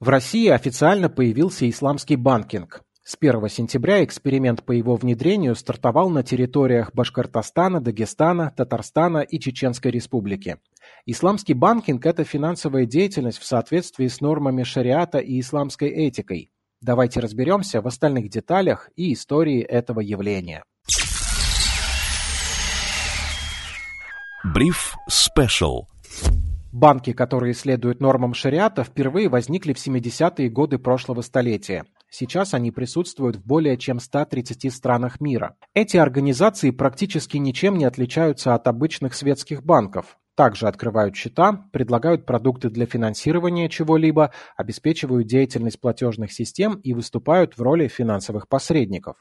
В России официально появился исламский банкинг. С 1 сентября эксперимент по его внедрению стартовал на территориях Башкортостана, Дагестана, Татарстана и Чеченской Республики. Исламский банкинг – это финансовая деятельность в соответствии с нормами шариата и исламской этикой. Давайте разберемся в остальных деталях и истории этого явления. Бриф Special Банки, которые следуют нормам шариата, впервые возникли в 70-е годы прошлого столетия. Сейчас они присутствуют в более чем 130 странах мира. Эти организации практически ничем не отличаются от обычных светских банков. Также открывают счета, предлагают продукты для финансирования чего-либо, обеспечивают деятельность платежных систем и выступают в роли финансовых посредников.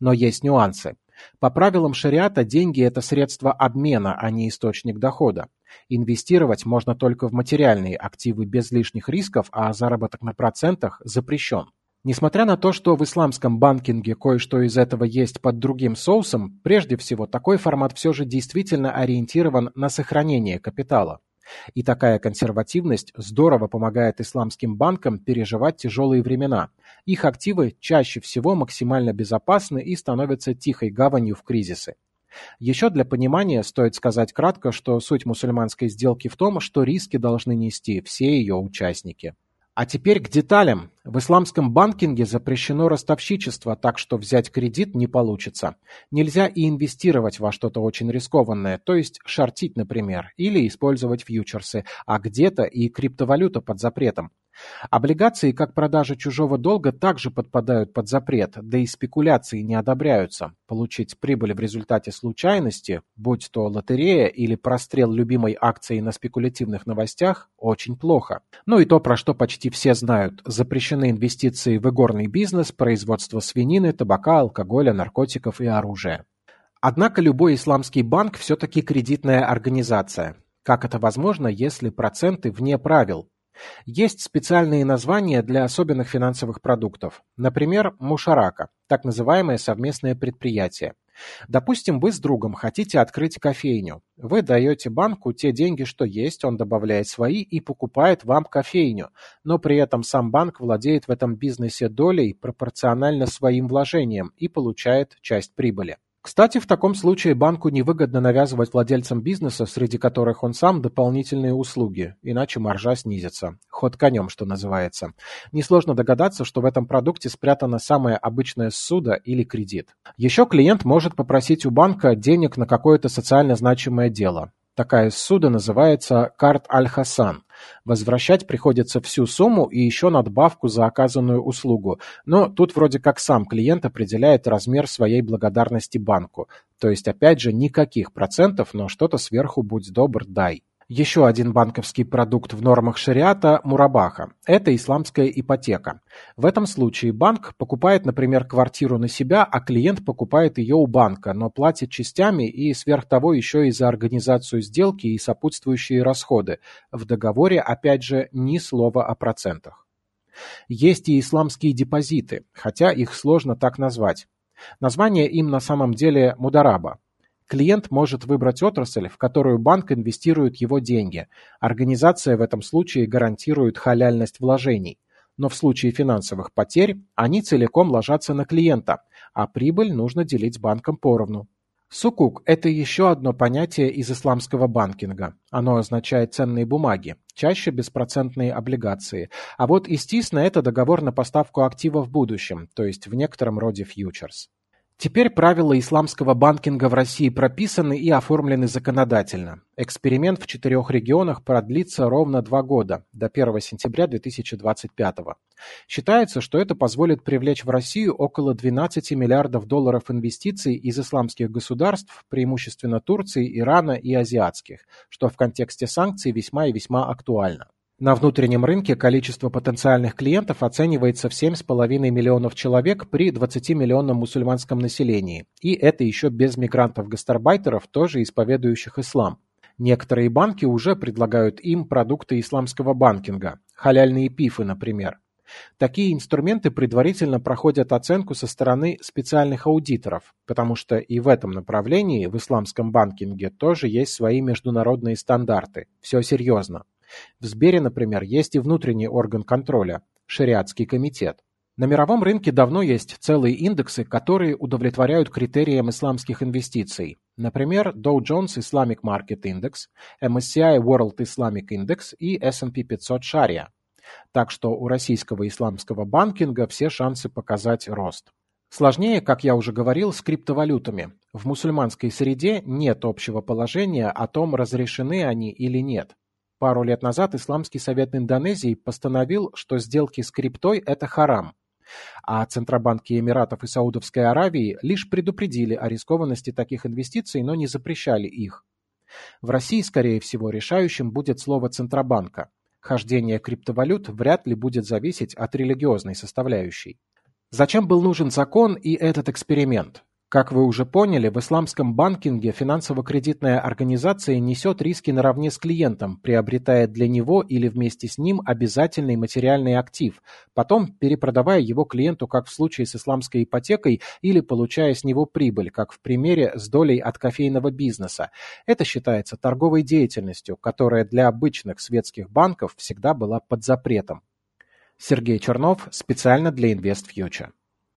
Но есть нюансы. По правилам шариата деньги – это средство обмена, а не источник дохода. Инвестировать можно только в материальные активы без лишних рисков, а заработок на процентах запрещен. Несмотря на то, что в исламском банкинге кое-что из этого есть под другим соусом, прежде всего такой формат все же действительно ориентирован на сохранение капитала. И такая консервативность здорово помогает исламским банкам переживать тяжелые времена. Их активы чаще всего максимально безопасны и становятся тихой гаванью в кризисы. Еще для понимания стоит сказать кратко, что суть мусульманской сделки в том, что риски должны нести все ее участники. А теперь к деталям. В исламском банкинге запрещено ростовщичество, так что взять кредит не получится. Нельзя и инвестировать во что-то очень рискованное, то есть шортить, например, или использовать фьючерсы, а где-то и криптовалюта под запретом. Облигации, как продажа чужого долга, также подпадают под запрет, да и спекуляции не одобряются. Получить прибыль в результате случайности, будь то лотерея или прострел любимой акции на спекулятивных новостях, очень плохо. Ну и то, про что почти все знают. Запрещены инвестиции в игорный бизнес, производство свинины, табака, алкоголя, наркотиков и оружия. Однако любой исламский банк все-таки кредитная организация. Как это возможно, если проценты вне правил? Есть специальные названия для особенных финансовых продуктов. Например, мушарака, так называемое совместное предприятие. Допустим, вы с другом хотите открыть кофейню. Вы даете банку те деньги, что есть, он добавляет свои и покупает вам кофейню, но при этом сам банк владеет в этом бизнесе долей пропорционально своим вложениям и получает часть прибыли. Кстати, в таком случае банку невыгодно навязывать владельцам бизнеса, среди которых он сам, дополнительные услуги, иначе маржа снизится. Ход конем, что называется. Несложно догадаться, что в этом продукте спрятана самая обычная ссуда или кредит. Еще клиент может попросить у банка денег на какое-то социально значимое дело. Такая ссуда называется «карт Аль-Хасан». Возвращать приходится всю сумму и еще надбавку за оказанную услугу, но тут вроде как сам клиент определяет размер своей благодарности банку. То есть опять же никаких процентов, но что-то сверху будь добр дай. Еще один банковский продукт в нормах шариата – мурабаха. Это исламская ипотека. В этом случае банк покупает, например, квартиру на себя, а клиент покупает ее у банка, но платит частями и сверх того еще и за организацию сделки и сопутствующие расходы. В договоре, опять же, ни слова о процентах. Есть и исламские депозиты, хотя их сложно так назвать. Название им на самом деле мудараба. Клиент может выбрать отрасль, в которую банк инвестирует его деньги. Организация в этом случае гарантирует халяльность вложений. Но в случае финансовых потерь они целиком ложатся на клиента, а прибыль нужно делить банкам поровну. Сукук – это еще одно понятие из исламского банкинга. Оно означает ценные бумаги, чаще беспроцентные облигации. А вот истисна – это договор на поставку актива в будущем, то есть в некотором роде фьючерс. Теперь правила исламского банкинга в России прописаны и оформлены законодательно. Эксперимент в четырех регионах продлится ровно два года, до 1 сентября 2025 Считается, что это позволит привлечь в Россию около 12 миллиардов долларов инвестиций из исламских государств, преимущественно Турции, Ирана и азиатских, что в контексте санкций весьма и весьма актуально. На внутреннем рынке количество потенциальных клиентов оценивается в 7,5 миллионов человек при 20-миллионном мусульманском населении. И это еще без мигрантов-гастарбайтеров, тоже исповедующих ислам. Некоторые банки уже предлагают им продукты исламского банкинга, халяльные пифы, например. Такие инструменты предварительно проходят оценку со стороны специальных аудиторов, потому что и в этом направлении в исламском банкинге тоже есть свои международные стандарты. Все серьезно. В Сбере, например, есть и внутренний орган контроля Шариатский комитет. На мировом рынке давно есть целые индексы, которые удовлетворяют критериям исламских инвестиций. Например, Dow Jones Islamic Market Index, MSCI World Islamic Index и S&P 500 Sharia. Так что у российского исламского банкинга все шансы показать рост. Сложнее, как я уже говорил, с криптовалютами. В мусульманской среде нет общего положения о том, разрешены они или нет. Пару лет назад Исламский совет Индонезии постановил, что сделки с криптой – это харам, а Центробанки Эмиратов и Саудовской Аравии лишь предупредили о рискованности таких инвестиций, но не запрещали их. В России, скорее всего, решающим будет слово Центробанка. Хождение криптовалют вряд ли будет зависеть от религиозной составляющей. Зачем был нужен закон и этот эксперимент? Как вы уже поняли, в исламском банкинге финансово-кредитная организация несет риски наравне с клиентом, приобретая для него или вместе с ним обязательный материальный актив, потом перепродавая его клиенту, как в случае с исламской ипотекой, или получая с него прибыль, как в примере с долей от кофейного бизнеса. Это считается торговой деятельностью, которая для обычных светских банков всегда была под запретом. Сергей Чернов специально для InvestFuture.